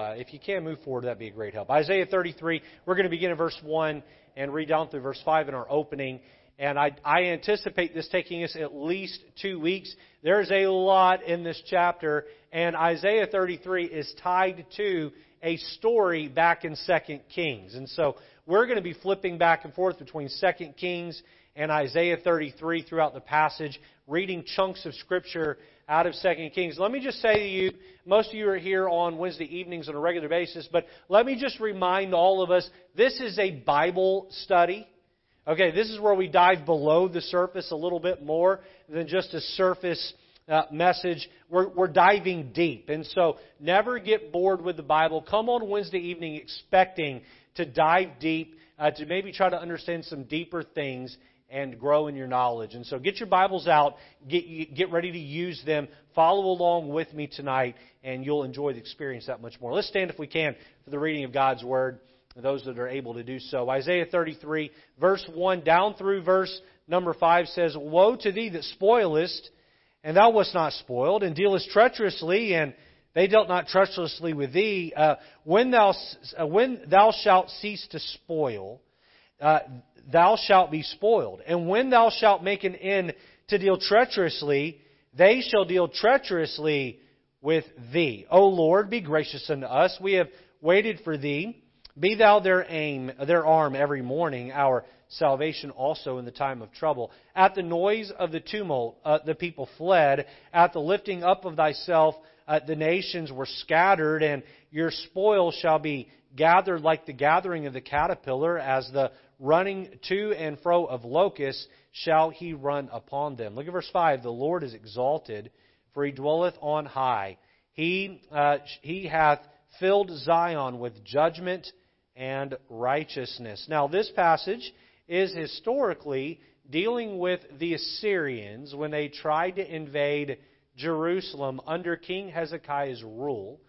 uh, if you can move forward, that'd be a great help. Isaiah 33, we're going to begin in verse 1 and read down through verse 5 in our opening. And I, I anticipate this taking us at least two weeks. There's a lot in this chapter, and Isaiah 33 is tied to a story back in 2 Kings. And so we're going to be flipping back and forth between 2 Kings and Isaiah 33 throughout the passage, reading chunks of Scripture out of 2 Kings. Let me just say to you, most of you are here on Wednesday evenings on a regular basis, but let me just remind all of us, this is a Bible study. Okay, this is where we dive below the surface a little bit more than just a surface uh, message. We're, we're diving deep. And so never get bored with the Bible. Come on Wednesday evening expecting to dive deep, uh, to maybe try to understand some deeper things and grow in your knowledge. And so get your Bibles out, get, get ready to use them, follow along with me tonight, and you'll enjoy the experience that much more. Let's stand if we can for the reading of God's Word, those that are able to do so. Isaiah 33, verse 1 down through verse number 5 says, Woe to thee that spoilest, and thou wast not spoiled, and dealest treacherously, and they dealt not treacherously with thee. Uh, when, thou, uh, when thou shalt cease to spoil, uh, thou shalt be spoiled. And when thou shalt make an end to deal treacherously, they shall deal treacherously with thee. O Lord, be gracious unto us. We have waited for thee. Be thou their aim, their arm every morning, our salvation also in the time of trouble. At the noise of the tumult, uh, the people fled. At the lifting up of thyself, uh, the nations were scattered, and your spoil shall be gathered like the gathering of the caterpillar, as the running to and fro of locusts shall he run upon them. Look at verse 5. The Lord is exalted, for he dwelleth on high. He, uh, he hath filled Zion with judgment and righteousness. Now, this passage is historically dealing with the Assyrians when they tried to invade Jerusalem under King Hezekiah's rule.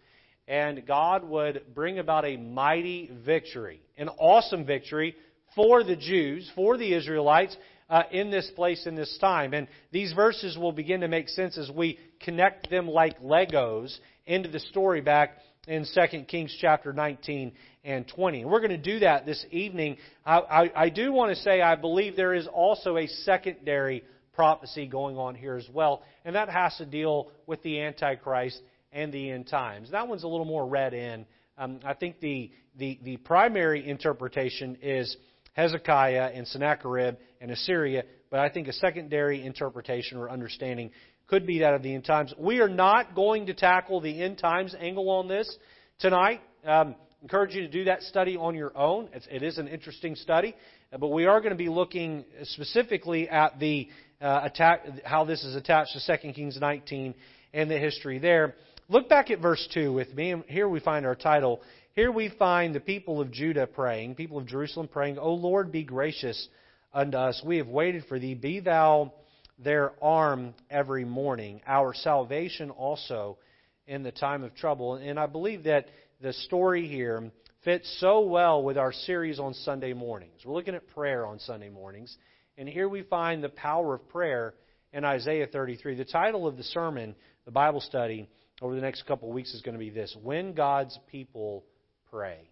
And God would bring about a mighty victory, an awesome victory for the Jews, for the Israelites, uh, in this place, in this time. And these verses will begin to make sense as we connect them like Legos into the story back in 2 Kings chapter 19 and 20. And we're going to do that this evening. I, I, I do want to say I believe there is also a secondary prophecy going on here as well, and that has to deal with the Antichrist and the end times. That one's a little more read in. Um, I think the, the, the primary interpretation is Hezekiah and Sennacherib and Assyria, but I think a secondary interpretation or understanding could be that of the end times. We are not going to tackle the end times angle on this tonight. Um, encourage you to do that study on your own. It's, it is an interesting study, but we are going to be looking specifically at the uh, attack, how this is attached to 2 Kings 19 and the history there. Look back at verse 2 with me, and here we find our title here we find the people of Judah praying, people of Jerusalem praying, O Lord, be gracious unto us. We have waited for thee. Be thou their arm every morning, our salvation also in the time of trouble. And I believe that the story here fits so well with our series on Sunday mornings. We're looking at prayer on Sunday mornings. And here we find the power of prayer in Isaiah 33. The title of the sermon, the Bible study, over the next couple of weeks is going to be this When God's People pray.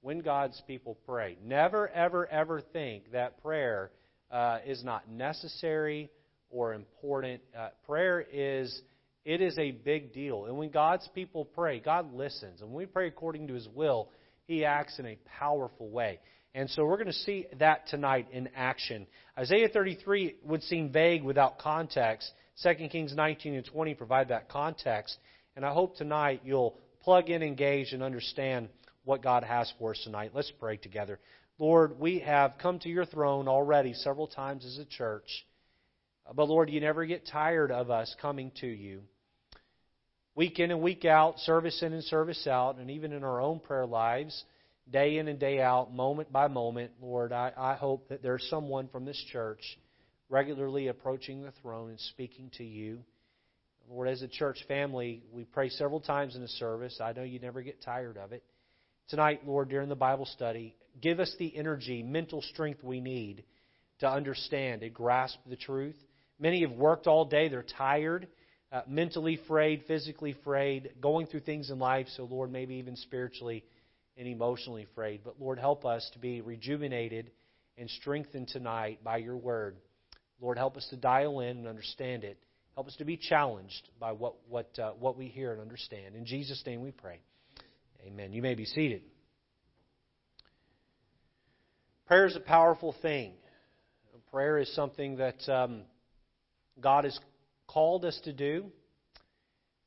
When God's people pray. Never, ever, ever think that prayer uh, is not necessary or important. Uh, prayer is it is a big deal. And when God's people pray, God listens. And when we pray according to His will, He acts in a powerful way. And so we're going to see that tonight in action. Isaiah 33 would seem vague without context. 2 Kings 19 and 20 provide that context. And I hope tonight you'll plug in, engage, and understand what God has for us tonight. Let's pray together. Lord, we have come to your throne already several times as a church. But Lord, you never get tired of us coming to you. Week in and week out, service in and service out, and even in our own prayer lives, day in and day out, moment by moment, Lord, I, I hope that there's someone from this church regularly approaching the throne and speaking to you. Lord, as a church family, we pray several times in the service. I know you never get tired of it tonight, Lord, during the Bible study, give us the energy, mental strength we need to understand and grasp the truth. Many have worked all day, they're tired. uh, mentally frayed, physically frayed, going through things in life, so Lord, maybe even spiritually and emotionally frayed. But Lord, help us to be rejuvenated and strengthened tonight by your word. Lord, help us to dial in and understand it. Help us to be challenged by what, what, uh, what we hear and understand. In Jesus' name we pray. Amen. You may be seated. Prayer is a powerful thing. Prayer is something that um, God has called us to do.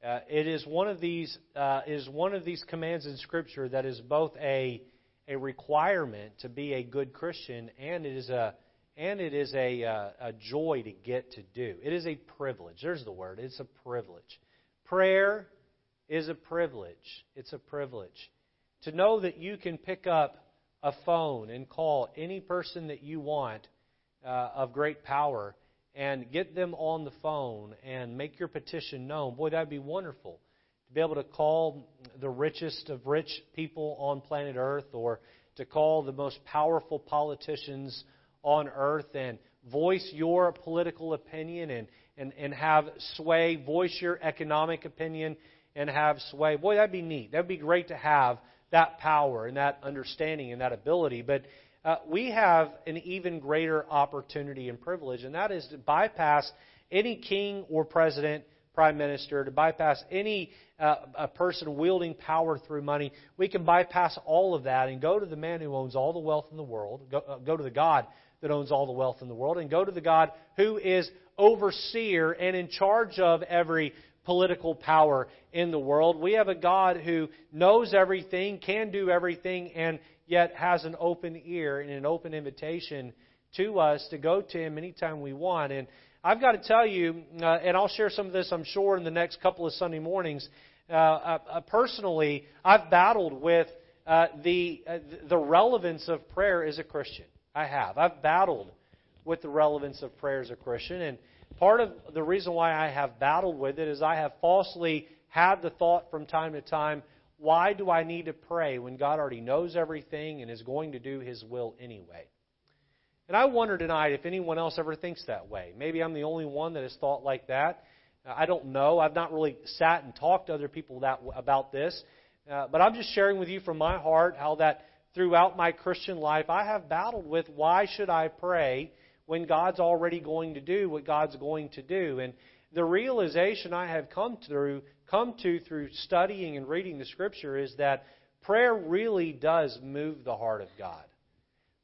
Uh, it is one of these uh, is one of these commands in Scripture that is both a a requirement to be a good Christian, and it is a and it is a, uh, a joy to get to do. It is a privilege. There's the word. It's a privilege. Prayer is a privilege. It's a privilege to know that you can pick up a phone and call any person that you want uh, of great power and get them on the phone and make your petition known. Boy, that would be wonderful. To be able to call the richest of rich people on planet Earth or to call the most powerful politicians on earth and voice your political opinion and, and, and have sway, voice your economic opinion and have sway. Boy, that'd be neat. That'd be great to have that power and that understanding and that ability. But uh, we have an even greater opportunity and privilege, and that is to bypass any king or president, prime minister, to bypass any uh, a person wielding power through money. We can bypass all of that and go to the man who owns all the wealth in the world, go, uh, go to the God that owns all the wealth in the world, and go to the God who is overseer and in charge of every political power in the world. We have a God who knows everything, can do everything, and yet has an open ear and an open invitation to us to go to Him anytime we want. And I've got to tell you, uh, and I'll share some of this, I'm sure, in the next couple of Sunday mornings. Uh, uh, uh personally, I've battled with uh, the uh, the relevance of prayer as a Christian. I have. I've battled with the relevance of prayer as a Christian, and part of the reason why I have battled with it is I have falsely had the thought from time to time why do I need to pray when God already knows everything and is going to do His will anyway? And I wonder tonight if anyone else ever thinks that way. Maybe I'm the only one that has thought like that. I don't know. I've not really sat and talked to other people that, about this. Uh, but I'm just sharing with you from my heart how that throughout my Christian life I have battled with why should I pray when God's already going to do what God's going to do. And the realization I have come through come to through studying and reading the scripture is that prayer really does move the heart of God.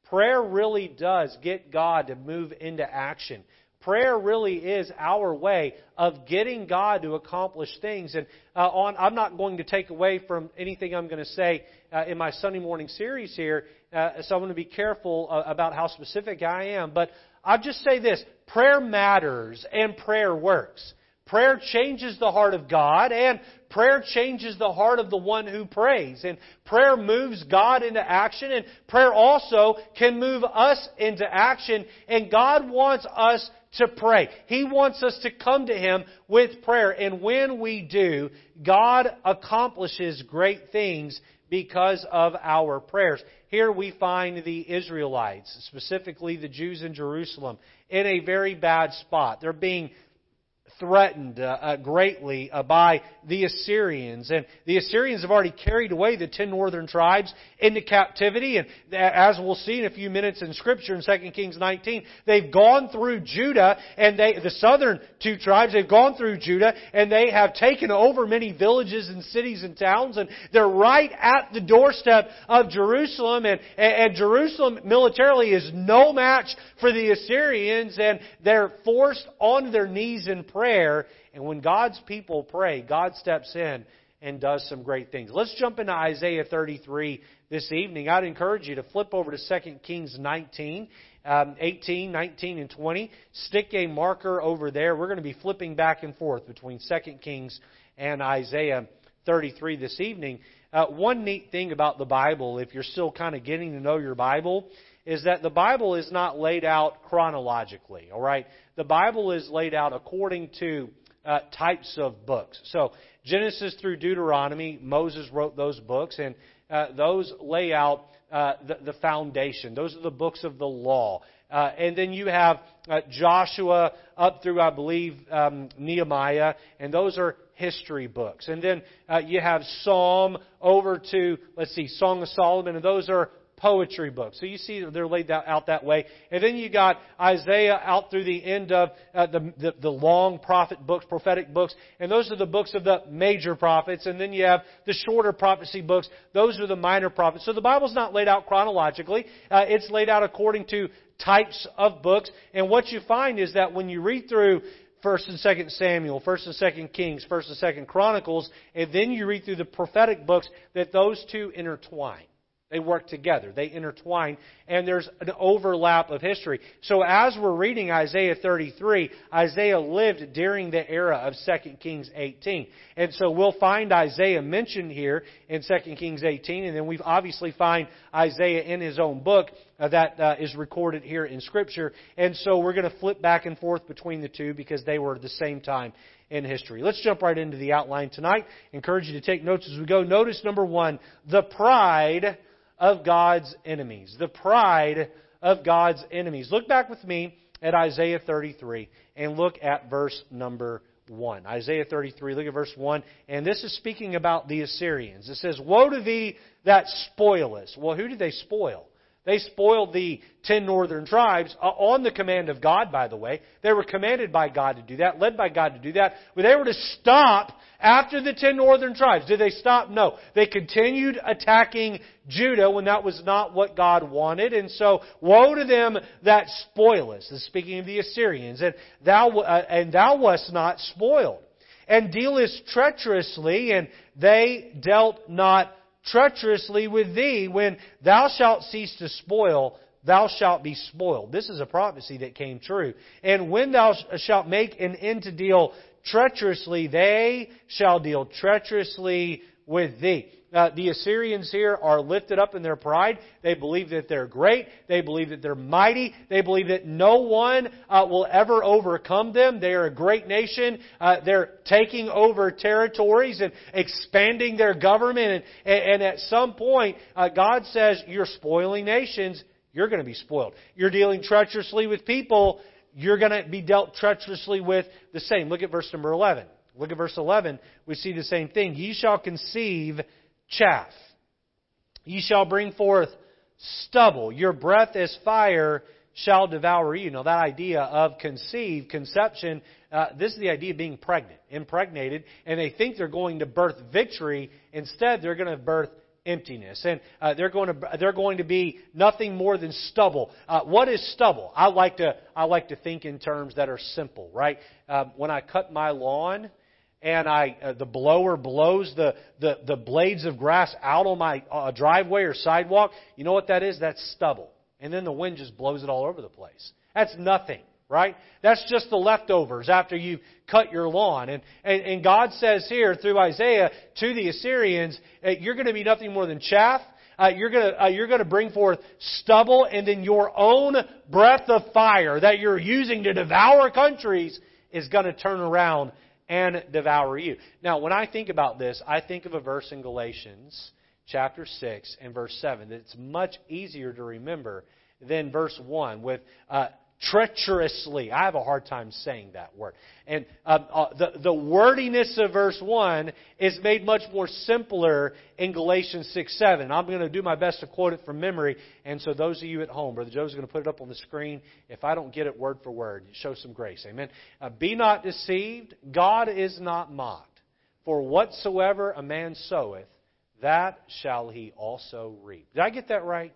Prayer really does get God to move into action. Prayer really is our way of getting God to accomplish things. And uh, on, I'm not going to take away from anything I'm going to say uh, in my Sunday morning series here, uh, so I'm going to be careful uh, about how specific I am. But I'll just say this prayer matters and prayer works. Prayer changes the heart of God, and prayer changes the heart of the one who prays. And prayer moves God into action, and prayer also can move us into action. And God wants us to pray. He wants us to come to Him with prayer. And when we do, God accomplishes great things because of our prayers. Here we find the Israelites, specifically the Jews in Jerusalem, in a very bad spot. They're being threatened uh, uh, greatly uh, by the Assyrians. And the Assyrians have already carried away the ten northern tribes into captivity. And as we'll see in a few minutes in Scripture in 2 Kings 19, they've gone through Judah and they, the southern two tribes, they've gone through Judah and they have taken over many villages and cities and towns. And they're right at the doorstep of Jerusalem. And, and, and Jerusalem militarily is no match for the Assyrians. And they're forced onto their knees in prayer prayer. And when God's people pray, God steps in and does some great things. Let's jump into Isaiah 33 this evening. I'd encourage you to flip over to 2 Kings 19, um, 18, 19, and 20. Stick a marker over there. We're going to be flipping back and forth between 2 Kings and Isaiah 33 this evening. Uh, one neat thing about the Bible, if you're still kind of getting to know your Bible, is that the Bible is not laid out chronologically. All right, the Bible is laid out according to uh, types of books. So Genesis through Deuteronomy, Moses wrote those books, and uh, those lay out uh, the, the, foundation. Those are the books of the law. Uh, and then you have uh, Joshua up through, I believe, um, Nehemiah, and those are history books. And then uh, you have Psalm over to, let's see, Song of Solomon, and those are poetry books. So you see they're laid out that way. And then you got Isaiah out through the end of uh, the, the, the long prophet books, prophetic books, and those are the books of the major prophets. And then you have the shorter prophecy books. Those are the minor prophets. So the Bible's not laid out chronologically. Uh, it's laid out according to types of books. And what you find is that when you read through First and Second Samuel, First and Second Kings, First and Second Chronicles, and then you read through the prophetic books, that those two intertwine. They work together. They intertwine. And there's an overlap of history. So as we're reading Isaiah 33, Isaiah lived during the era of 2 Kings 18. And so we'll find Isaiah mentioned here in 2 Kings 18. And then we obviously find Isaiah in his own book uh, that uh, is recorded here in Scripture. And so we're going to flip back and forth between the two because they were at the same time in history. Let's jump right into the outline tonight. Encourage you to take notes as we go. Notice number one, the pride of God's enemies. The pride of God's enemies. Look back with me at Isaiah 33 and look at verse number 1. Isaiah 33, look at verse 1. And this is speaking about the Assyrians. It says, Woe to thee that spoilest. Well, who did they spoil? They spoiled the ten northern tribes uh, on the command of God, by the way. They were commanded by God to do that, led by God to do that. But they were to stop after the ten northern tribes. Did they stop? No. They continued attacking Judah when that was not what God wanted. And so, woe to them that spoilest. This is speaking of the Assyrians. And thou, uh, and thou wast not spoiled. And dealest treacherously, and they dealt not treacherously with thee. When thou shalt cease to spoil, thou shalt be spoiled. This is a prophecy that came true. And when thou shalt make an end to deal treacherously, they shall deal treacherously with thee. Uh, the Assyrians here are lifted up in their pride. They believe that they're great. They believe that they're mighty. They believe that no one uh, will ever overcome them. They are a great nation. Uh, they're taking over territories and expanding their government. And, and at some point, uh, God says, You're spoiling nations. You're going to be spoiled. You're dealing treacherously with people. You're going to be dealt treacherously with the same. Look at verse number 11. Look at verse 11. We see the same thing. Ye shall conceive chaff. Ye shall bring forth stubble. Your breath as fire shall devour you. Now, that idea of conceive, conception, uh, this is the idea of being pregnant, impregnated, and they think they're going to birth victory. Instead, they're going to birth emptiness, and uh, they're going to they're going to be nothing more than stubble. Uh, what is stubble? I like to I like to think in terms that are simple, right? Uh, when I cut my lawn, and I uh, the blower blows the, the, the blades of grass out on my uh, driveway or sidewalk, you know what that is? That's stubble. And then the wind just blows it all over the place. That's nothing, right? That's just the leftovers after you've cut your lawn. And, and, and God says here through Isaiah to the Assyrians, you're going to be nothing more than chaff. Uh, you're going uh, you're going to bring forth stubble, and then your own breath of fire that you're using to devour countries is going to turn around and devour you. Now, when I think about this, I think of a verse in Galatians chapter 6 and verse 7 that's much easier to remember than verse 1 with uh, treacherously. I have a hard time saying that word. And uh, uh, the, the wordiness of verse 1 is made much more simpler in Galatians 6 7. I'm going to do my best to quote it from memory. And so, those of you at home, Brother Joe's going to put it up on the screen. If I don't get it word for word, show some grace. Amen. Uh, Be not deceived. God is not mocked. For whatsoever a man soweth, that shall he also reap. Did I get that right?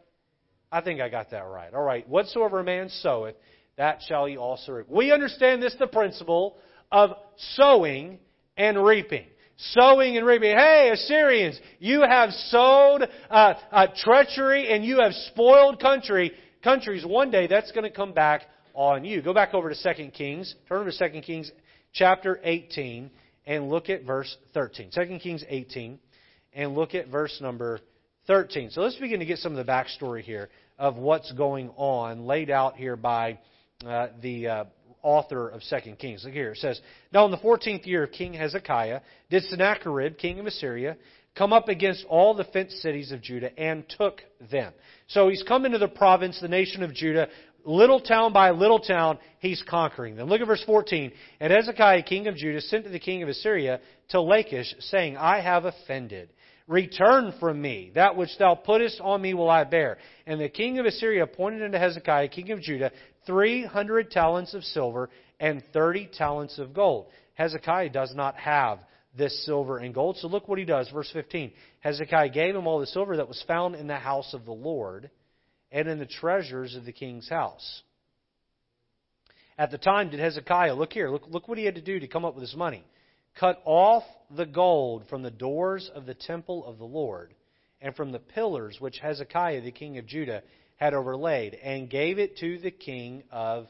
I think I got that right. All right. Whatsoever a man soweth, that shall he also reap. We understand this the principle of sowing and reaping. Sowing and reaping. Hey, Assyrians, you have sowed uh, uh, treachery and you have spoiled country. Countries, one day that's going to come back on you. Go back over to 2 Kings. Turn over to 2 Kings chapter 18 and look at verse 13. 2 Kings 18 and look at verse number 13. So let's begin to get some of the backstory here of what's going on, laid out here by uh, the uh, author of Second Kings. Look here. It says, Now in the fourteenth year of King Hezekiah, did Sennacherib, king of Assyria, come up against all the fenced cities of Judah and took them. So he's come into the province, the nation of Judah, little town by little town, he's conquering them. Look at verse 14. And Hezekiah, king of Judah, sent to the king of Assyria to Lachish, saying, I have offended. Return from me. That which thou puttest on me will I bear. And the king of Assyria appointed unto Hezekiah, king of Judah, three hundred talents of silver and thirty talents of gold. Hezekiah does not have this silver and gold. So look what he does. Verse 15. Hezekiah gave him all the silver that was found in the house of the Lord and in the treasures of the king's house. At the time did Hezekiah, look here, look, look what he had to do to come up with his money. Cut off the gold from the doors of the temple of the Lord and from the pillars which Hezekiah the king of Judah had overlaid, and gave it to the king of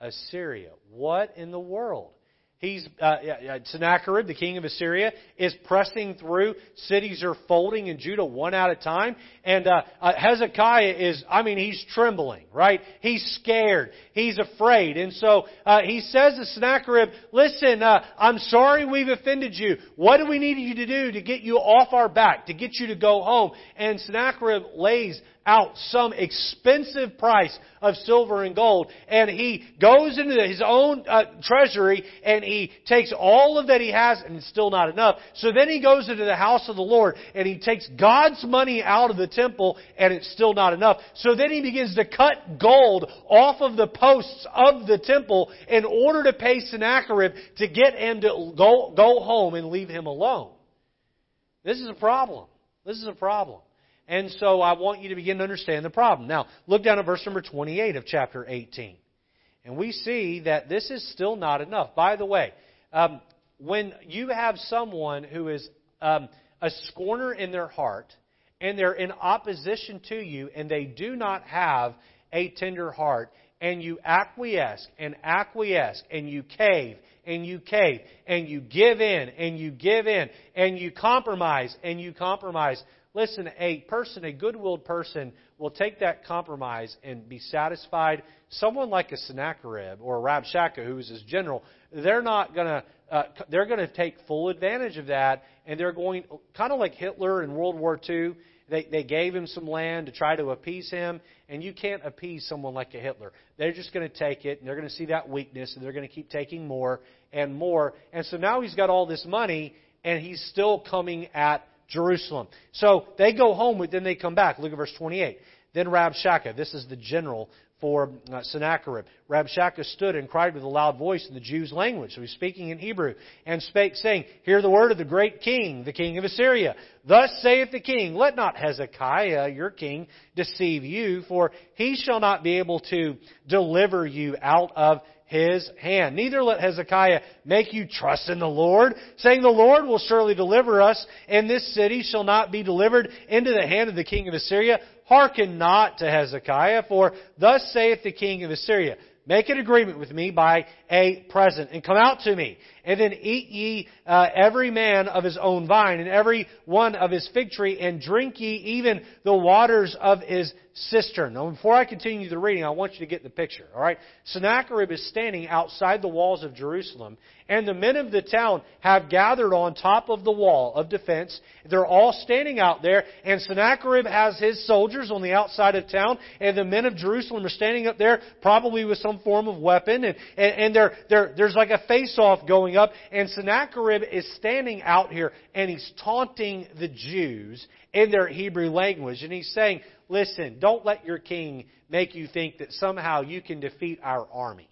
Assyria. What in the world? He's uh, Sennacherib, the king of Assyria, is pressing through. Cities are folding in Judah one at a time, and uh, uh, Hezekiah is. I mean, he's trembling, right? He's scared. He's afraid, and so uh, he says to Sennacherib, "Listen, uh, I'm sorry we've offended you. What do we need you to do to get you off our back, to get you to go home?" And Sennacherib lays out some expensive price of silver and gold. And he goes into his own uh, treasury and he takes all of that he has and it's still not enough. So then he goes into the house of the Lord and he takes God's money out of the temple and it's still not enough. So then he begins to cut gold off of the posts of the temple in order to pay Sennacherib to get him to go, go home and leave him alone. This is a problem. This is a problem. And so I want you to begin to understand the problem. Now, look down at verse number 28 of chapter 18. And we see that this is still not enough. By the way, um, when you have someone who is um, a scorner in their heart, and they're in opposition to you, and they do not have a tender heart, and you acquiesce and acquiesce, and you cave and you cave, and you give in and you give in, and you compromise and you compromise, Listen, a person, a good-willed person, will take that compromise and be satisfied. Someone like a Sennacherib or a Rabshakeh, who is his general, they're not going to. Uh, they're going to take full advantage of that, and they're going kind of like Hitler in World War II. They, they gave him some land to try to appease him, and you can't appease someone like a Hitler. They're just going to take it, and they're going to see that weakness, and they're going to keep taking more and more. And so now he's got all this money, and he's still coming at Jerusalem. So they go home, but then they come back. Look at verse 28. Then Rabshakeh, this is the general for uh, Sennacherib. Rabshakeh stood and cried with a loud voice in the Jews' language. So he's speaking in Hebrew and spake, saying, Hear the word of the great king, the king of Assyria. Thus saith the king, Let not Hezekiah, your king, deceive you, for he shall not be able to deliver you out of his hand. Neither let Hezekiah make you trust in the Lord, saying, The Lord will surely deliver us, and this city shall not be delivered into the hand of the king of Assyria. Hearken not to Hezekiah, for thus saith the king of Assyria, Make an agreement with me by a present, and come out to me. And then eat ye uh, every man of his own vine, and every one of his fig tree, and drink ye even the waters of his cistern. Now, before I continue the reading, I want you to get the picture. All right, Sennacherib is standing outside the walls of Jerusalem, and the men of the town have gathered on top of the wall of defense. They're all standing out there, and Sennacherib has his soldiers on the outside of town, and the men of Jerusalem are standing up there, probably with some form of weapon, and, and, and they're, they're, there's like a face-off going up, and Sennacherib is standing out here, and he's taunting the Jews in their Hebrew language, and he's saying, listen, don't let your king make you think that somehow you can defeat our army.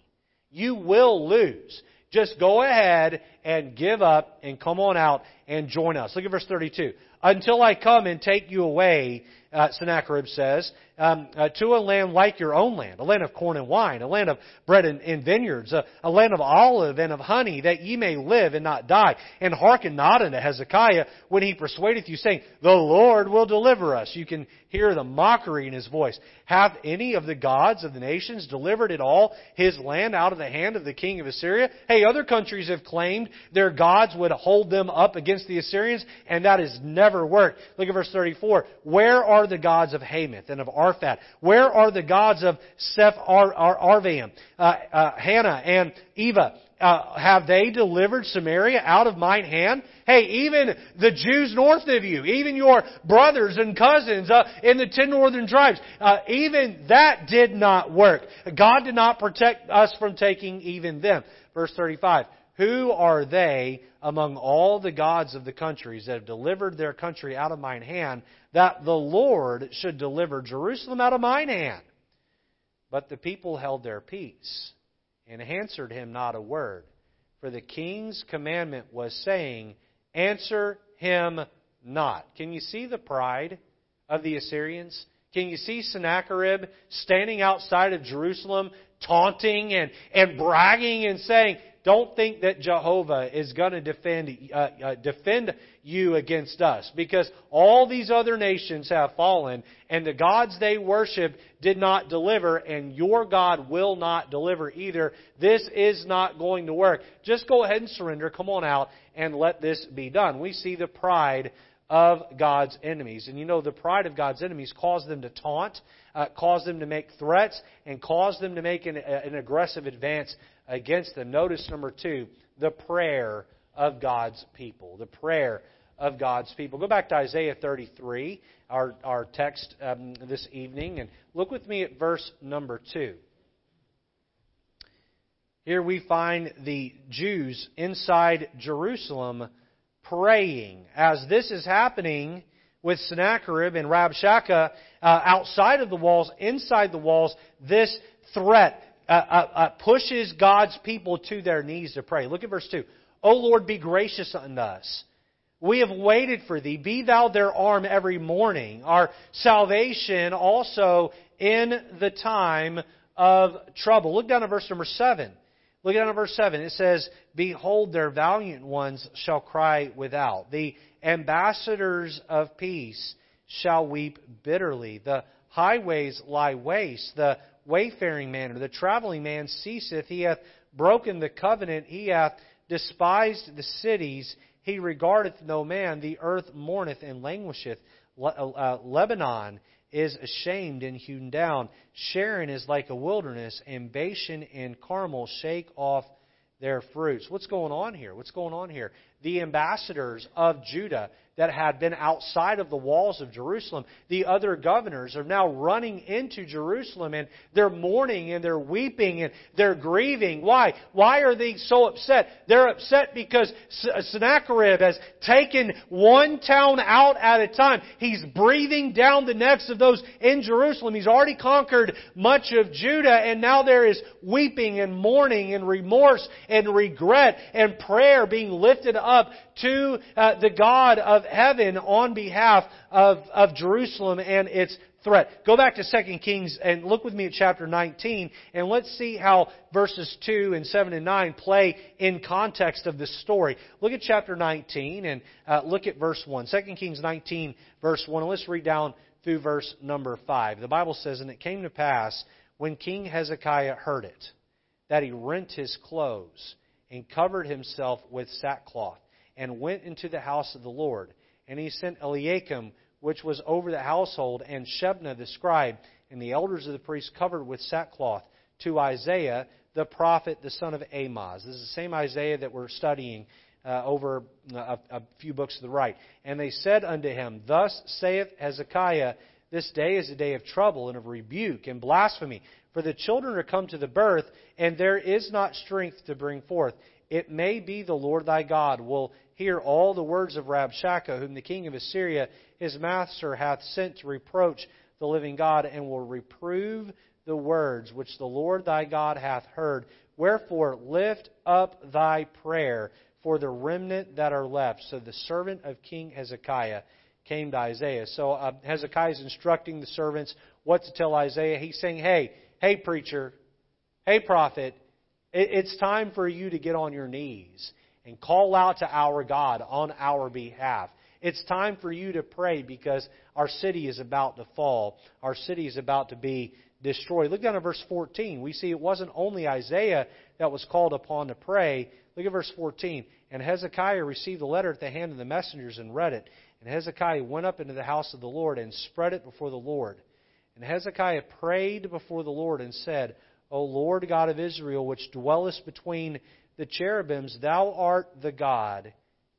You will lose. Just go ahead and give up and come on out and join us. Look at verse 32. Until I come and take you away, uh, Sennacherib says, um, uh, to a land like your own land, a land of corn and wine, a land of bread and, and vineyards, a, a, land of olive and of honey, that ye may live and not die. And hearken not unto Hezekiah when he persuadeth you, saying, The Lord will deliver us. You can hear the mockery in his voice. Hath any of the gods of the nations delivered at all his land out of the hand of the king of Assyria? Hey, other countries have claimed their gods would hold them up against against the Assyrians, and that has never worked. Look at verse 34. Where are the gods of Hamath and of Arphaxad? Where are the gods of Seph Ar- Ar- Arvaim, uh, uh, Hena and Ivah? Uh, have they delivered Samaria out of mine hand? Hey, even the Jews north of you, even your brothers and cousins uh, in the ten northern tribes, uh, even that did not work. God did not protect us from taking even them. Verse 35. Who are they among all the gods of the countries that have delivered their country out of mine hand, that the Lord should deliver Jerusalem out of mine hand? But the people held their peace and answered him not a word. For the king's commandment was saying, Answer him not. Can you see the pride of the Assyrians? Can you see Sennacherib standing outside of Jerusalem, taunting and, and bragging and saying, don't think that Jehovah is going to defend, uh, uh, defend you against us. Because all these other nations have fallen, and the gods they worship did not deliver, and your God will not deliver either. This is not going to work. Just go ahead and surrender. Come on out and let this be done. We see the pride of God's enemies. And you know, the pride of God's enemies caused them to taunt, uh, caused them to make threats, and caused them to make an, an aggressive advance against them. Notice number two, the prayer of God's people. The prayer of God's people. Go back to Isaiah 33, our, our text um, this evening, and look with me at verse number 2. Here we find the Jews inside Jerusalem praying. As this is happening with Sennacherib and Rabshakeh uh, outside of the walls, inside the walls, this threat uh, uh, uh, pushes God's people to their knees to pray. Look at verse 2. O Lord, be gracious unto us. We have waited for thee. Be thou their arm every morning. Our salvation also in the time of trouble. Look down at verse number 7. Look down at verse 7. It says, Behold, their valiant ones shall cry without. The ambassadors of peace shall weep bitterly. The highways lie waste. The wayfaring man, or the traveling man ceaseth. He hath broken the covenant. He hath despised the cities. He regardeth no man. The earth mourneth and languisheth. Uh, Lebanon is ashamed and hewn down. Sharon is like a wilderness, and Bashan and Carmel shake off their fruits. What's going on here? What's going on here? The ambassadors of Judah that had been outside of the walls of Jerusalem, the other governors are now running into Jerusalem and they're mourning and they're weeping and they're grieving. Why? Why are they so upset? They're upset because Sennacherib has taken one town out at a time. He's breathing down the necks of those in Jerusalem. He's already conquered much of Judah and now there is weeping and mourning and remorse and regret and prayer being lifted up to uh, the God of heaven on behalf of, of Jerusalem and its threat. Go back to 2 Kings and look with me at chapter 19 and let's see how verses 2 and 7 and 9 play in context of this story. Look at chapter 19 and uh, look at verse 1. 2 Kings 19 verse 1 and let's read down through verse number 5. The Bible says, And it came to pass when King Hezekiah heard it, that he rent his clothes and covered himself with sackcloth and went into the house of the Lord. And he sent Eliakim, which was over the household, and Shebna the scribe, and the elders of the priests covered with sackcloth, to Isaiah the prophet, the son of Amoz. This is the same Isaiah that we're studying uh, over a, a few books to the right. And they said unto him, Thus saith Hezekiah, This day is a day of trouble and of rebuke and blasphemy. For the children are come to the birth, and there is not strength to bring forth. It may be the Lord thy God will hear all the words of Rabshakeh, whom the king of Assyria, his master, hath sent to reproach the living God, and will reprove the words which the Lord thy God hath heard. Wherefore, lift up thy prayer for the remnant that are left. So the servant of King Hezekiah came to Isaiah. So uh, Hezekiah is instructing the servants what to tell Isaiah. He's saying, hey, hey, preacher, hey, prophet, it's time for you to get on your knees and call out to our God on our behalf. It's time for you to pray because our city is about to fall. Our city is about to be destroyed. Look down at verse 14. We see it wasn't only Isaiah that was called upon to pray. Look at verse 14. And Hezekiah received the letter at the hand of the messengers and read it. And Hezekiah went up into the house of the Lord and spread it before the Lord. And Hezekiah prayed before the Lord and said, O Lord God of Israel, which dwellest between the cherubims, thou art the God,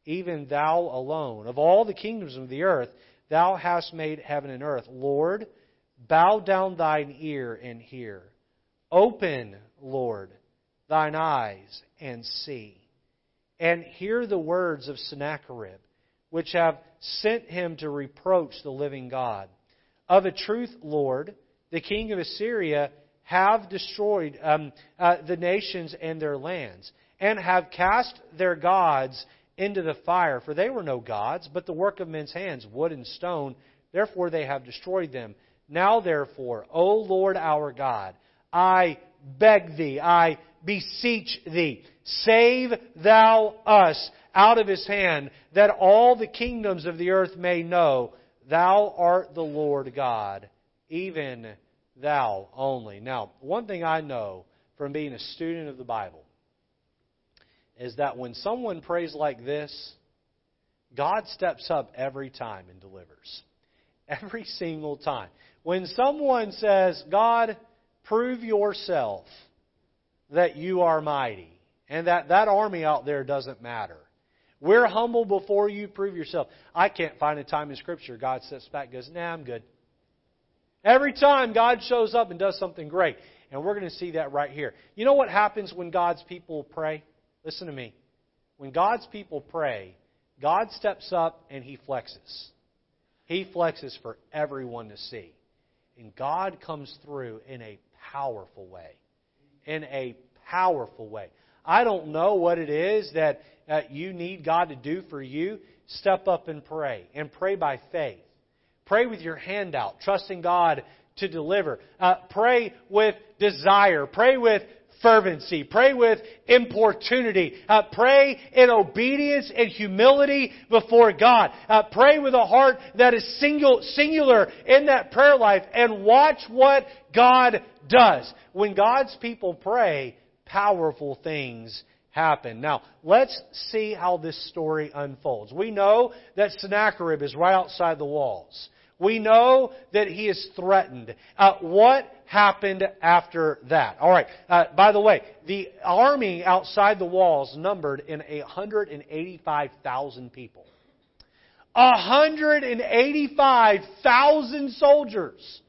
even thou alone. Of all the kingdoms of the earth, thou hast made heaven and earth. Lord, bow down thine ear and hear. Open, Lord, thine eyes and see. And hear the words of Sennacherib, which have sent him to reproach the living God. Of a truth, Lord, the king of Assyria have destroyed um, uh, the nations and their lands, and have cast their gods into the fire. For they were no gods, but the work of men's hands, wood and stone. Therefore they have destroyed them. Now therefore, O Lord our God, I beg thee, I beseech thee, save thou us out of his hand, that all the kingdoms of the earth may know thou art the Lord God, even thou only. Now, one thing I know from being a student of the Bible is that when someone prays like this, God steps up every time and delivers. Every single time. When someone says, God, prove yourself that you are mighty, and that that army out there doesn't matter. We're humble before you, prove yourself. I can't find a time in Scripture God sits back and goes, Nah, I'm good. Every time God shows up and does something great. And we're going to see that right here. You know what happens when God's people pray? Listen to me. When God's people pray, God steps up and He flexes. He flexes for everyone to see. And God comes through in a powerful way. In a powerful way. I don't know what it is that uh, you need God to do for you. Step up and pray. And pray by faith. Pray with your hand out, trusting God to deliver. Uh, pray with desire. Pray with fervency. Pray with importunity. Uh, pray in obedience and humility before God. Uh, pray with a heart that is single, singular in that prayer life and watch what God does. When God's people pray, powerful things happen. Now, let's see how this story unfolds. We know that Sennacherib is right outside the walls. We know that he is threatened. Uh, what happened after that? All right. Uh, by the way, the army outside the walls numbered in 185,000 people. 185,000 soldiers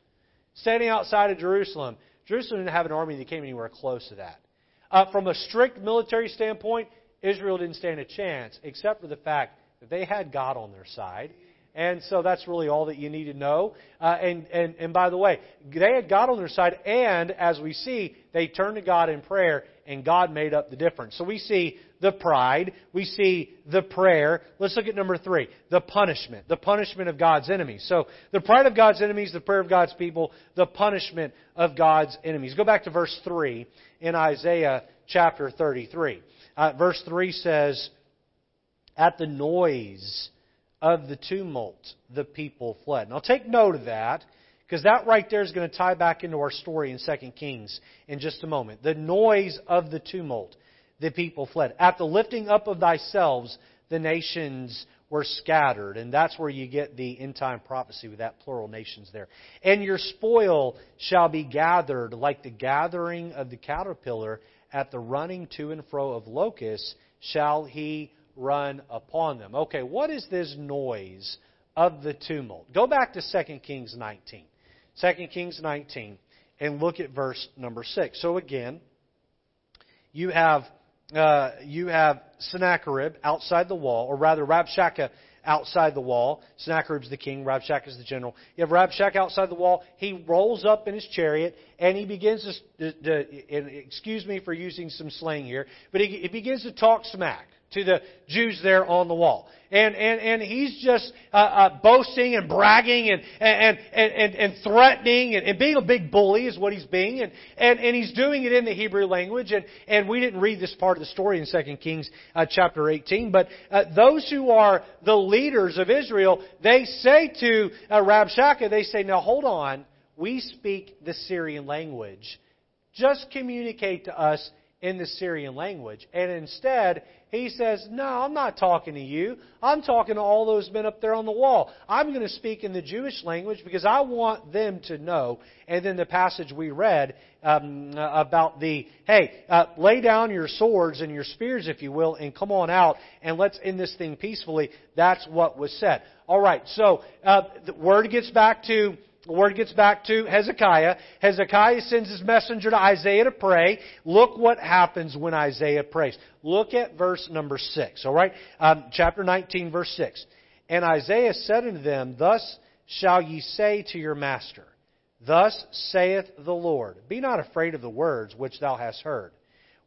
standing outside of Jerusalem. Jerusalem didn't have an army that came anywhere close to that. Uh, from a strict military standpoint, Israel didn't stand a chance, except for the fact that they had God on their side and so that's really all that you need to know. Uh, and, and, and by the way, they had God on their side, and as we see, they turned to God in prayer, and God made up the difference. So we see the pride, we see the prayer. Let's look at number three, the punishment, the punishment of God's enemies. So the pride of God's enemies, the prayer of God's people, the punishment of God's enemies. Go back to verse three in Isaiah chapter 33. Uh, verse 3 says, At the noise of the tumult, the people fled. Now take note of that, because that right there is going to tie back into our story in 2 Kings in just a moment. The noise of the tumult, the people fled. At the lifting up of thyself, the nations were scattered. And that's where you get the end time prophecy with that plural nations there. And your spoil shall be gathered like the gathering of the caterpillar at the running to and fro of locusts shall he run upon them. Okay, what is this noise of the tumult? Go back to 2 Kings 19. 2 Kings 19 and look at verse number 6. So again, you have uh, you have Sennacherib outside the wall, or rather Rabshakeh outside the wall. Sennacherib's the king, Rabshakeh is the general. You have Rabshakeh outside the wall. He rolls up in his chariot and he begins to, to, to excuse me for using some slang here, but he, he begins to talk smack to the Jews there on the wall. And, and, and he's just uh, uh, boasting and bragging and, and, and, and, and threatening and, and being a big bully is what he's being. And, and, and he's doing it in the Hebrew language. And, and we didn't read this part of the story in 2 Kings uh, chapter 18. But uh, those who are the leaders of Israel, they say to uh, Rabshakeh, they say, now hold on, we speak the Syrian language. Just communicate to us in the Syrian language. And instead, he says, No, I'm not talking to you. I'm talking to all those men up there on the wall. I'm going to speak in the Jewish language because I want them to know. And then the passage we read um, about the, hey, uh, lay down your swords and your spears, if you will, and come on out and let's end this thing peacefully. That's what was said. All right, so uh, the word gets back to the word gets back to Hezekiah. Hezekiah sends his messenger to Isaiah to pray. Look what happens when Isaiah prays. Look at verse number 6, all right? Um, chapter 19, verse 6. And Isaiah said unto them, Thus shall ye say to your master, Thus saith the Lord, Be not afraid of the words which thou hast heard,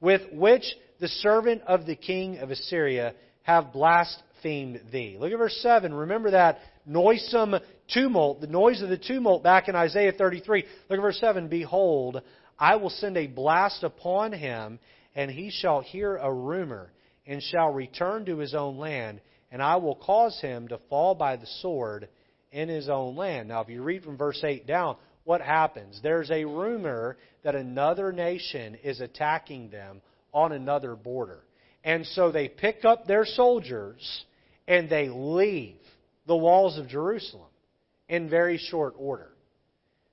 with which the servant of the king of Assyria have blasphemed thee. Look at verse 7. Remember that noisome tumult, the noise of the tumult back in Isaiah 33. Look at verse 7. Behold, I will send a blast upon him, and he shall hear a rumor, and shall return to his own land, and I will cause him to fall by the sword in his own land. Now, if you read from verse 8 down, what happens? There's a rumor that another nation is attacking them on another border. And so they pick up their soldiers and they leave the walls of Jerusalem in very short order.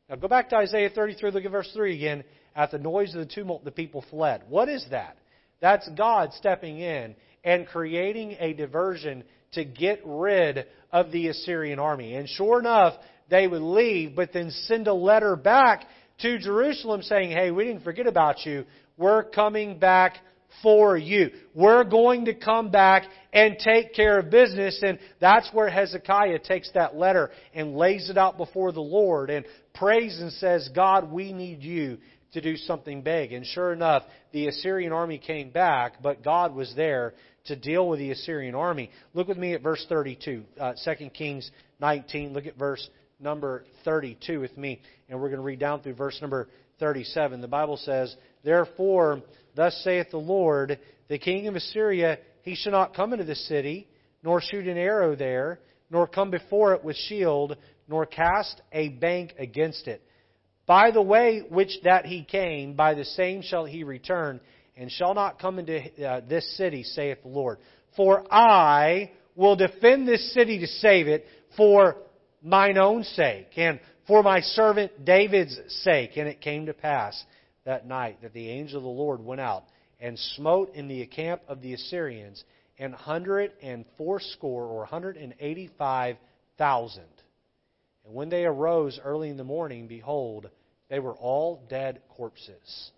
Now go back to Isaiah 33, look at verse 3 again. At the noise of the tumult, the people fled. What is that? That's God stepping in and creating a diversion to get rid of the Assyrian army. And sure enough, they would leave, but then send a letter back to Jerusalem saying, hey, we didn't forget about you. We're coming back for you. We're going to come back and take care of business. And that's where Hezekiah takes that letter and lays it out before the Lord and prays and says, God, we need you to do something big. And sure enough, the Assyrian army came back, but God was there to deal with the Assyrian army. Look with me at verse 32, uh, 2 Kings 19. Look at verse number 32 with me, and we're going to read down through verse number 37. The Bible says, Therefore, Thus saith the Lord, the king of Assyria, he shall not come into the city, nor shoot an arrow there, nor come before it with shield, nor cast a bank against it. By the way which that he came, by the same shall he return, and shall not come into uh, this city, saith the Lord. For I will defend this city to save it for mine own sake, and for my servant David's sake. And it came to pass that night that the angel of the Lord went out and smote in the camp of the Assyrians an hundred and fourscore or hundred and eighty five thousand. And when they arose early in the morning, behold, they were all dead corpses.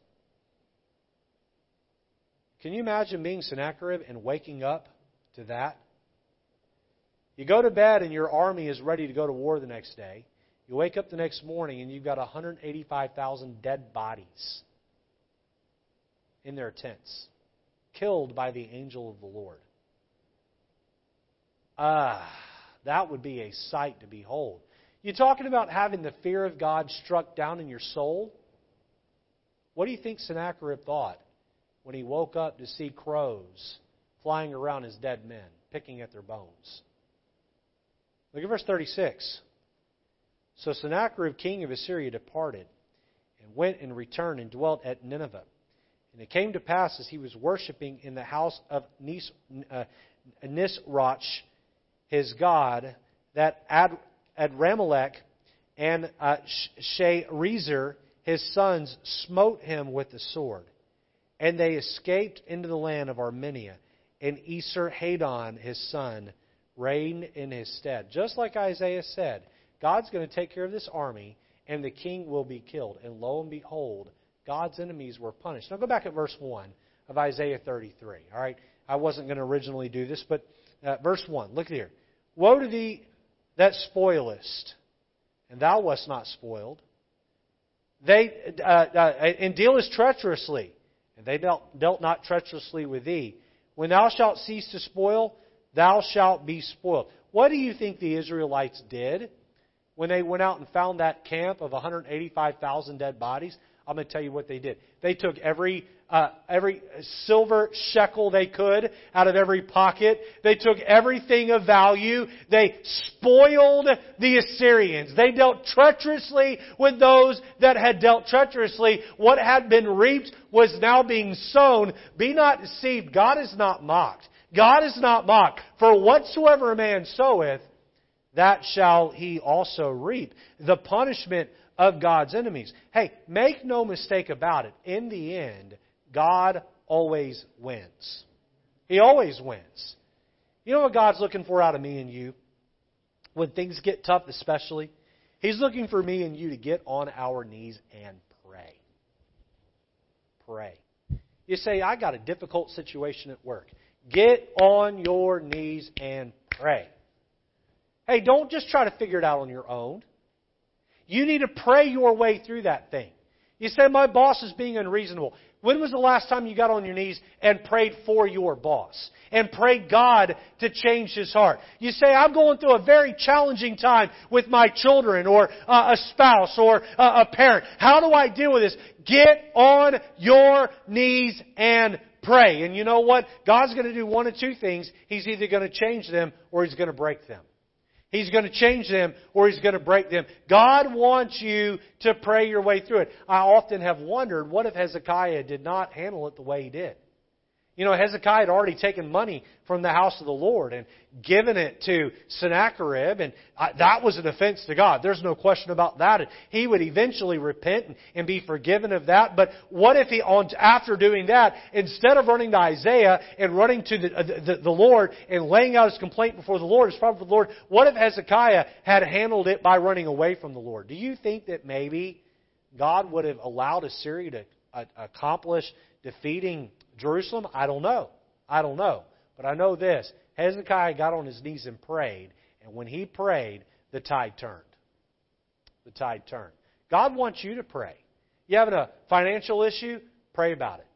Can you imagine being Sennacherib and waking up to that? You go to bed and your army is ready to go to war the next day. You wake up the next morning and you've got 185,000 dead bodies in their tents, killed by the angel of the Lord. Ah, that would be a sight to behold. You're talking about having the fear of God struck down in your soul? What do you think Sennacherib thought when he woke up to see crows flying around his dead men, picking at their bones? Look at verse 36. So Sennacherib, king of Assyria, departed and went and returned and dwelt at Nineveh. And it came to pass as he was worshipping in the house of Nis, uh, Nisroch, his god, that Ad, Adrammelech and uh, Sharezer, his sons, smote him with the sword. And they escaped into the land of Armenia. And Esarhaddon, his son, reigned in his stead. Just like Isaiah said, God's going to take care of this army, and the king will be killed. And lo and behold, God's enemies were punished. Now go back at verse 1 of Isaiah 33. All right? I wasn't going to originally do this, but uh, verse 1. Look here. Woe to thee that spoilest, and thou wast not spoiled. They uh, uh, and dealest treacherously, and they dealt, dealt not treacherously with thee. When thou shalt cease to spoil, thou shalt be spoiled. What do you think the Israelites did when they went out and found that camp of 185,000 dead bodies? I'm going to tell you what they did. They took every uh, every silver shekel they could out of every pocket. They took everything of value. They spoiled the Assyrians. They dealt treacherously with those that had dealt treacherously. What had been reaped was now being sown. Be not deceived. God is not mocked. God is not mocked. For whatsoever a man soweth, that shall he also reap. The punishment of God's enemies. Hey, make no mistake about it. In the end, God always wins. He always wins. You know what God's looking for out of me and you? When things get tough, especially, He's looking for me and you to get on our knees and pray. Pray. You say, I got a difficult situation at work. Get on your knees and pray. Hey, don't just try to figure it out on your own. You need to pray your way through that thing. You say, My boss is being unreasonable. When was the last time you got on your knees and prayed for your boss? And prayed God to change his heart? You say, I'm going through a very challenging time with my children or uh, a spouse or uh, a parent. How do I deal with this? Get on your knees and pray. And you know what? God's going to do one of two things. He's either going to change them or he's going to break them. He's going to change them or he's going to break them. God wants you to pray your way through it. I often have wondered what if Hezekiah did not handle it the way he did? You know, Hezekiah had already taken money from the house of the Lord and given it to Sennacherib, and uh, that was an offense to God. There's no question about that. He would eventually repent and, be forgiven of that. But what if he, after doing that, instead of running to Isaiah and running to the, uh, the, the Lord and laying out his complaint before the Lord, his problem for the Lord, what if Hezekiah had handled it by running away from the Lord? Do you think that maybe God would have allowed Assyria to uh, accomplish defeating Jerusalem? I don't know. I don't know. But I know this Hezekiah got on his knees and prayed, and when he prayed, the tide turned. The tide turned. God wants you to pray. You having a financial issue? Pray about it.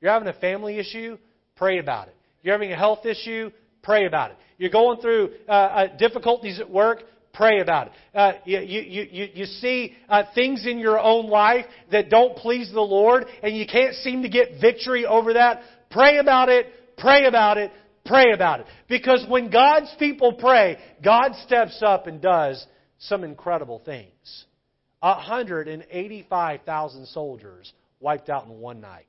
You're having a family issue? Pray about it. You're having a health issue? Pray about it. You're going through uh, uh, difficulties at work? Pray about it. Uh, you, you, you, you see uh, things in your own life that don't please the Lord and you can't seem to get victory over that. Pray about it. Pray about it. Pray about it. Because when God's people pray, God steps up and does some incredible things. 185,000 soldiers wiped out in one night.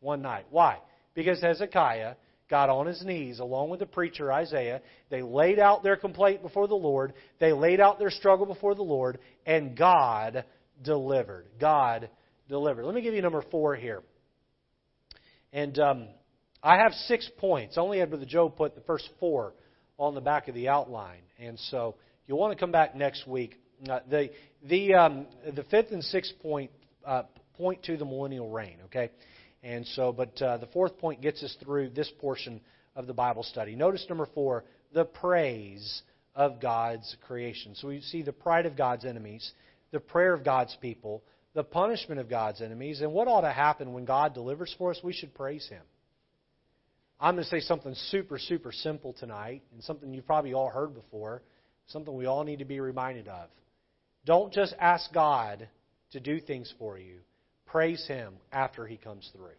One night. Why? Because Hezekiah got on his knees along with the preacher Isaiah. They laid out their complaint before the Lord. They laid out their struggle before the Lord, and God delivered. God delivered. Let me give you number four here. And um, I have six points. Only had Brother Joe put the first four on the back of the outline, and so you'll want to come back next week. Uh, the the um, the fifth and sixth point uh, point to the millennial reign. Okay. And so, but uh, the fourth point gets us through this portion of the Bible study. Notice number four, the praise of God's creation. So we see the pride of God's enemies, the prayer of God's people, the punishment of God's enemies, and what ought to happen when God delivers for us? We should praise Him. I'm going to say something super, super simple tonight, and something you've probably all heard before, something we all need to be reminded of. Don't just ask God to do things for you praise Him after He comes through.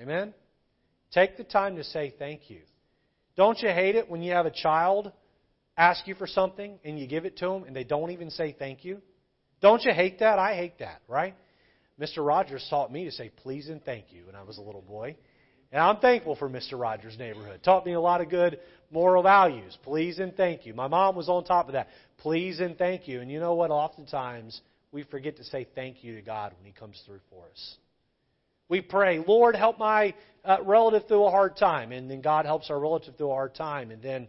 Amen? Take the time to say thank you. Don't you hate it when you have a child ask you for something and you give it to them and they don't even say thank you? Don't you hate that? I hate that, right? Mr. Rogers taught me to say please and thank you when I was a little boy. And I'm thankful for Mr. Rogers' neighborhood. Taught me a lot of good moral values. Please and thank you. My mom was on top of that. Please and thank you. And you know what? Oftentimes, we forget to say thank you to God when He comes through for us. We pray, Lord, help my uh, relative through a hard time. And then God helps our relative through a hard time. And then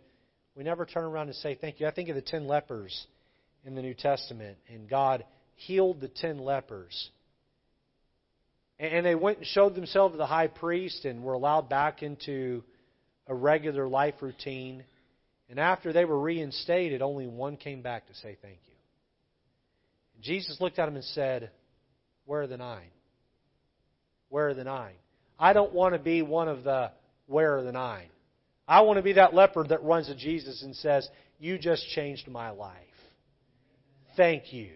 we never turn around and say thank you. I think of the ten lepers in the New Testament. And God healed the ten lepers. And they went and showed themselves to the high priest and were allowed back into a regular life routine. And after they were reinstated, only one came back to say thank you. Jesus looked at him and said, Where are the nine? Where are the nine? I don't want to be one of the where are the nine. I want to be that leopard that runs to Jesus and says, You just changed my life. Thank you.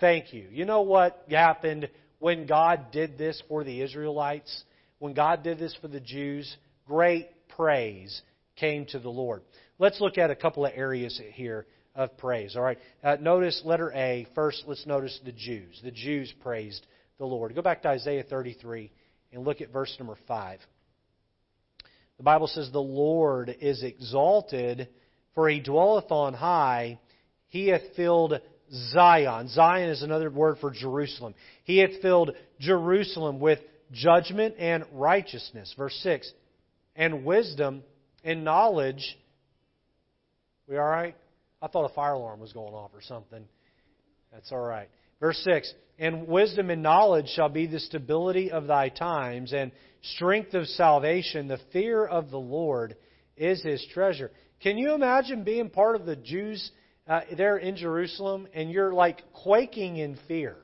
Thank you. You know what happened when God did this for the Israelites? When God did this for the Jews? Great praise came to the Lord. Let's look at a couple of areas here of praise. All right. Uh, notice letter A. First, let's notice the Jews. The Jews praised the Lord. Go back to Isaiah 33 and look at verse number 5. The Bible says, The Lord is exalted, for he dwelleth on high. He hath filled Zion. Zion is another word for Jerusalem. He hath filled Jerusalem with judgment and righteousness. Verse 6. And wisdom and knowledge. We all right? I thought a fire alarm was going off or something. That's all right. Verse 6 And wisdom and knowledge shall be the stability of thy times, and strength of salvation. The fear of the Lord is his treasure. Can you imagine being part of the Jews uh, there in Jerusalem and you're like quaking in fear?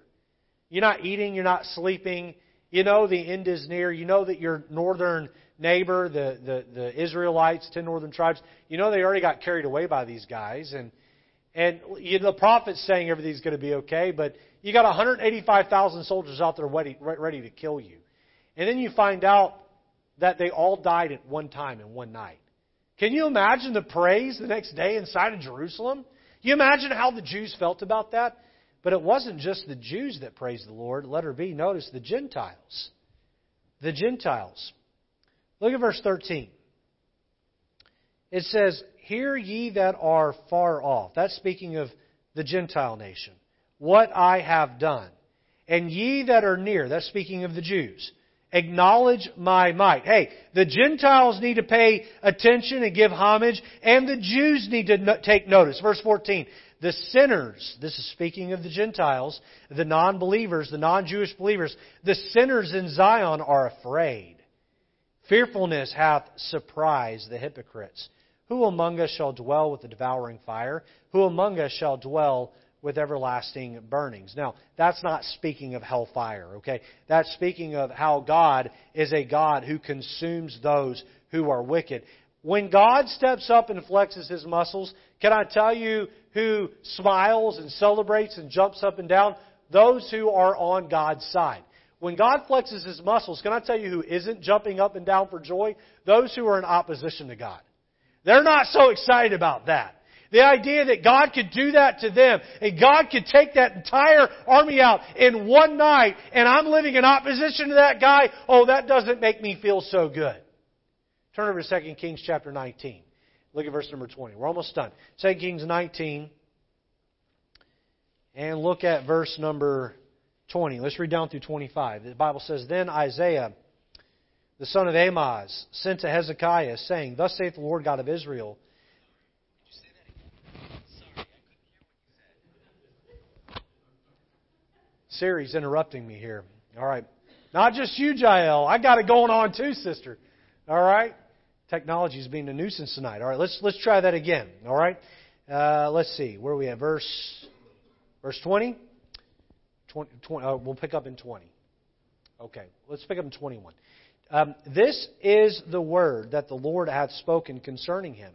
You're not eating, you're not sleeping. You know the end is near. You know that your northern neighbor, the, the, the Israelites, ten northern tribes, you know they already got carried away by these guys. And, and you know, the prophet's saying everything's going to be okay, but you got 185,000 soldiers out there ready, ready to kill you. And then you find out that they all died at one time in one night. Can you imagine the praise the next day inside of Jerusalem? You imagine how the Jews felt about that? But it wasn't just the Jews that praised the Lord. Letter B, notice the Gentiles. The Gentiles. Look at verse 13. It says, Hear ye that are far off. That's speaking of the Gentile nation. What I have done. And ye that are near. That's speaking of the Jews. Acknowledge my might. Hey, the Gentiles need to pay attention and give homage, and the Jews need to take notice. Verse 14. The sinners, this is speaking of the Gentiles, the non believers, the non Jewish believers, the sinners in Zion are afraid. Fearfulness hath surprised the hypocrites. Who among us shall dwell with the devouring fire? Who among us shall dwell with everlasting burnings? Now, that's not speaking of hellfire, okay? That's speaking of how God is a God who consumes those who are wicked. When God steps up and flexes his muscles, can I tell you who smiles and celebrates and jumps up and down? Those who are on God's side. When God flexes his muscles, can I tell you who isn't jumping up and down for joy? Those who are in opposition to God. They're not so excited about that. The idea that God could do that to them and God could take that entire army out in one night and I'm living in opposition to that guy, oh, that doesn't make me feel so good. Turn over to 2 Kings chapter 19. Look at verse number 20. We're almost done. 2 Kings 19. And look at verse number 20. Let's read down through 25. The Bible says, Then Isaiah, the son of Amoz, sent to Hezekiah, saying, Thus saith the Lord God of Israel, Siri's interrupting me here. All right. Not just you, Jael. I got it going on too, sister. All right. Technology is being a nuisance tonight. All right. Let's let's try that again. All right. Uh, let's see. Where are we at? Verse verse 20? 20, 20 uh, we'll pick up in 20. Okay, let's pick up in 21. Um, this is the word that the Lord hath spoken concerning him.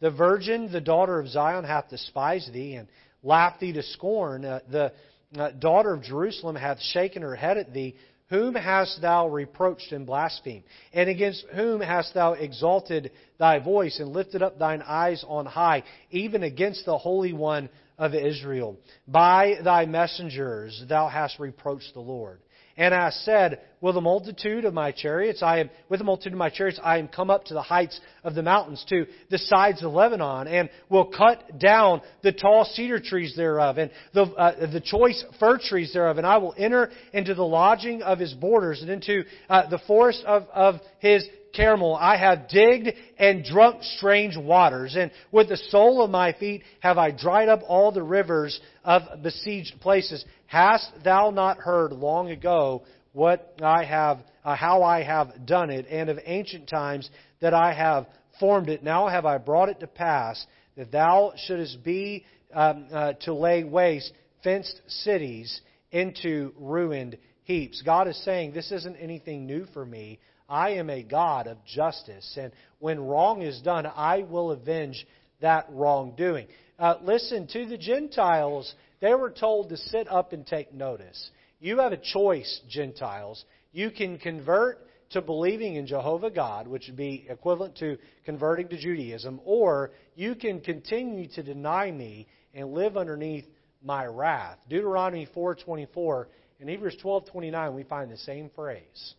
The virgin, the daughter of Zion, hath despised thee and laughed thee to scorn. Uh, the uh, daughter of Jerusalem hath shaken her head at thee. Whom hast thou reproached and blasphemed? And against whom hast thou exalted thy voice and lifted up thine eyes on high, even against the Holy One of Israel. By thy messengers thou hast reproached the Lord. And I said, With the multitude of my chariots, I am with the multitude of my chariots, I am come up to the heights of the mountains, to the sides of Lebanon, and will cut down the tall cedar trees thereof, and the uh, the choice fir trees thereof, and I will enter into the lodging of his borders, and into uh, the forest of of his Carmel, I have digged and drunk strange waters, and with the sole of my feet have I dried up all the rivers of besieged places. Hast thou not heard long ago what I have, uh, how I have done it, and of ancient times that I have formed it? Now have I brought it to pass that thou shouldest be um, uh, to lay waste fenced cities into ruined heaps. God is saying, This isn't anything new for me. I am a God of justice. And when wrong is done, I will avenge that wrongdoing. Uh, listen, to the Gentiles, they were told to sit up and take notice. You have a choice, Gentiles. You can convert to believing in Jehovah God, which would be equivalent to converting to Judaism, or you can continue to deny me and live underneath my wrath. Deuteronomy 4:24 and Hebrews 12:29 we find the same phrase.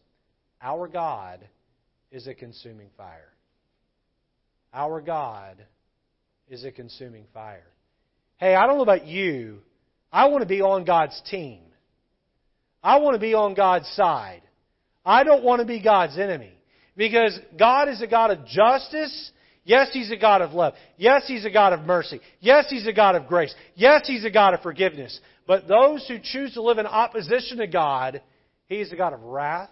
Our God is a consuming fire. Our God is a consuming fire. Hey, I don't know about you. I want to be on God's team. I want to be on God's side. I don't want to be God's enemy. Because God is a God of justice. Yes, He's a God of love. Yes, He's a God of mercy. Yes, He's a God of grace. Yes, He's a God of forgiveness. But those who choose to live in opposition to God, He's a God of wrath.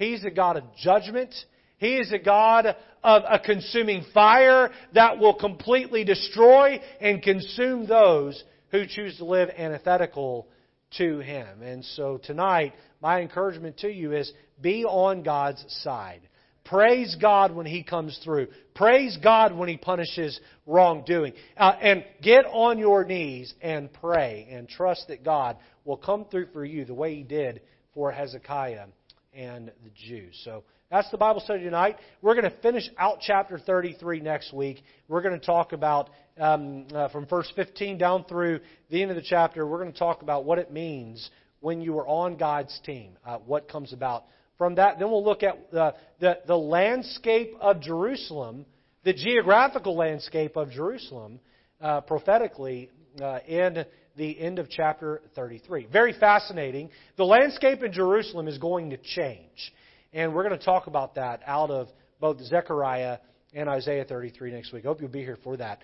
He's a God of judgment. He is a God of a consuming fire that will completely destroy and consume those who choose to live antithetical to Him. And so tonight, my encouragement to you is be on God's side. Praise God when He comes through. Praise God when He punishes wrongdoing. Uh, and get on your knees and pray and trust that God will come through for you the way He did for Hezekiah and the Jews. So that's the Bible study tonight. We're going to finish out chapter 33 next week. We're going to talk about um, uh, from verse 15 down through the end of the chapter. We're going to talk about what it means when you are on God's team, uh, what comes about from that. Then we'll look at the, the, the landscape of Jerusalem, the geographical landscape of Jerusalem, uh, prophetically uh, in the end of chapter 33. Very fascinating. The landscape in Jerusalem is going to change. And we're going to talk about that out of both Zechariah and Isaiah 33 next week. I hope you'll be here for that.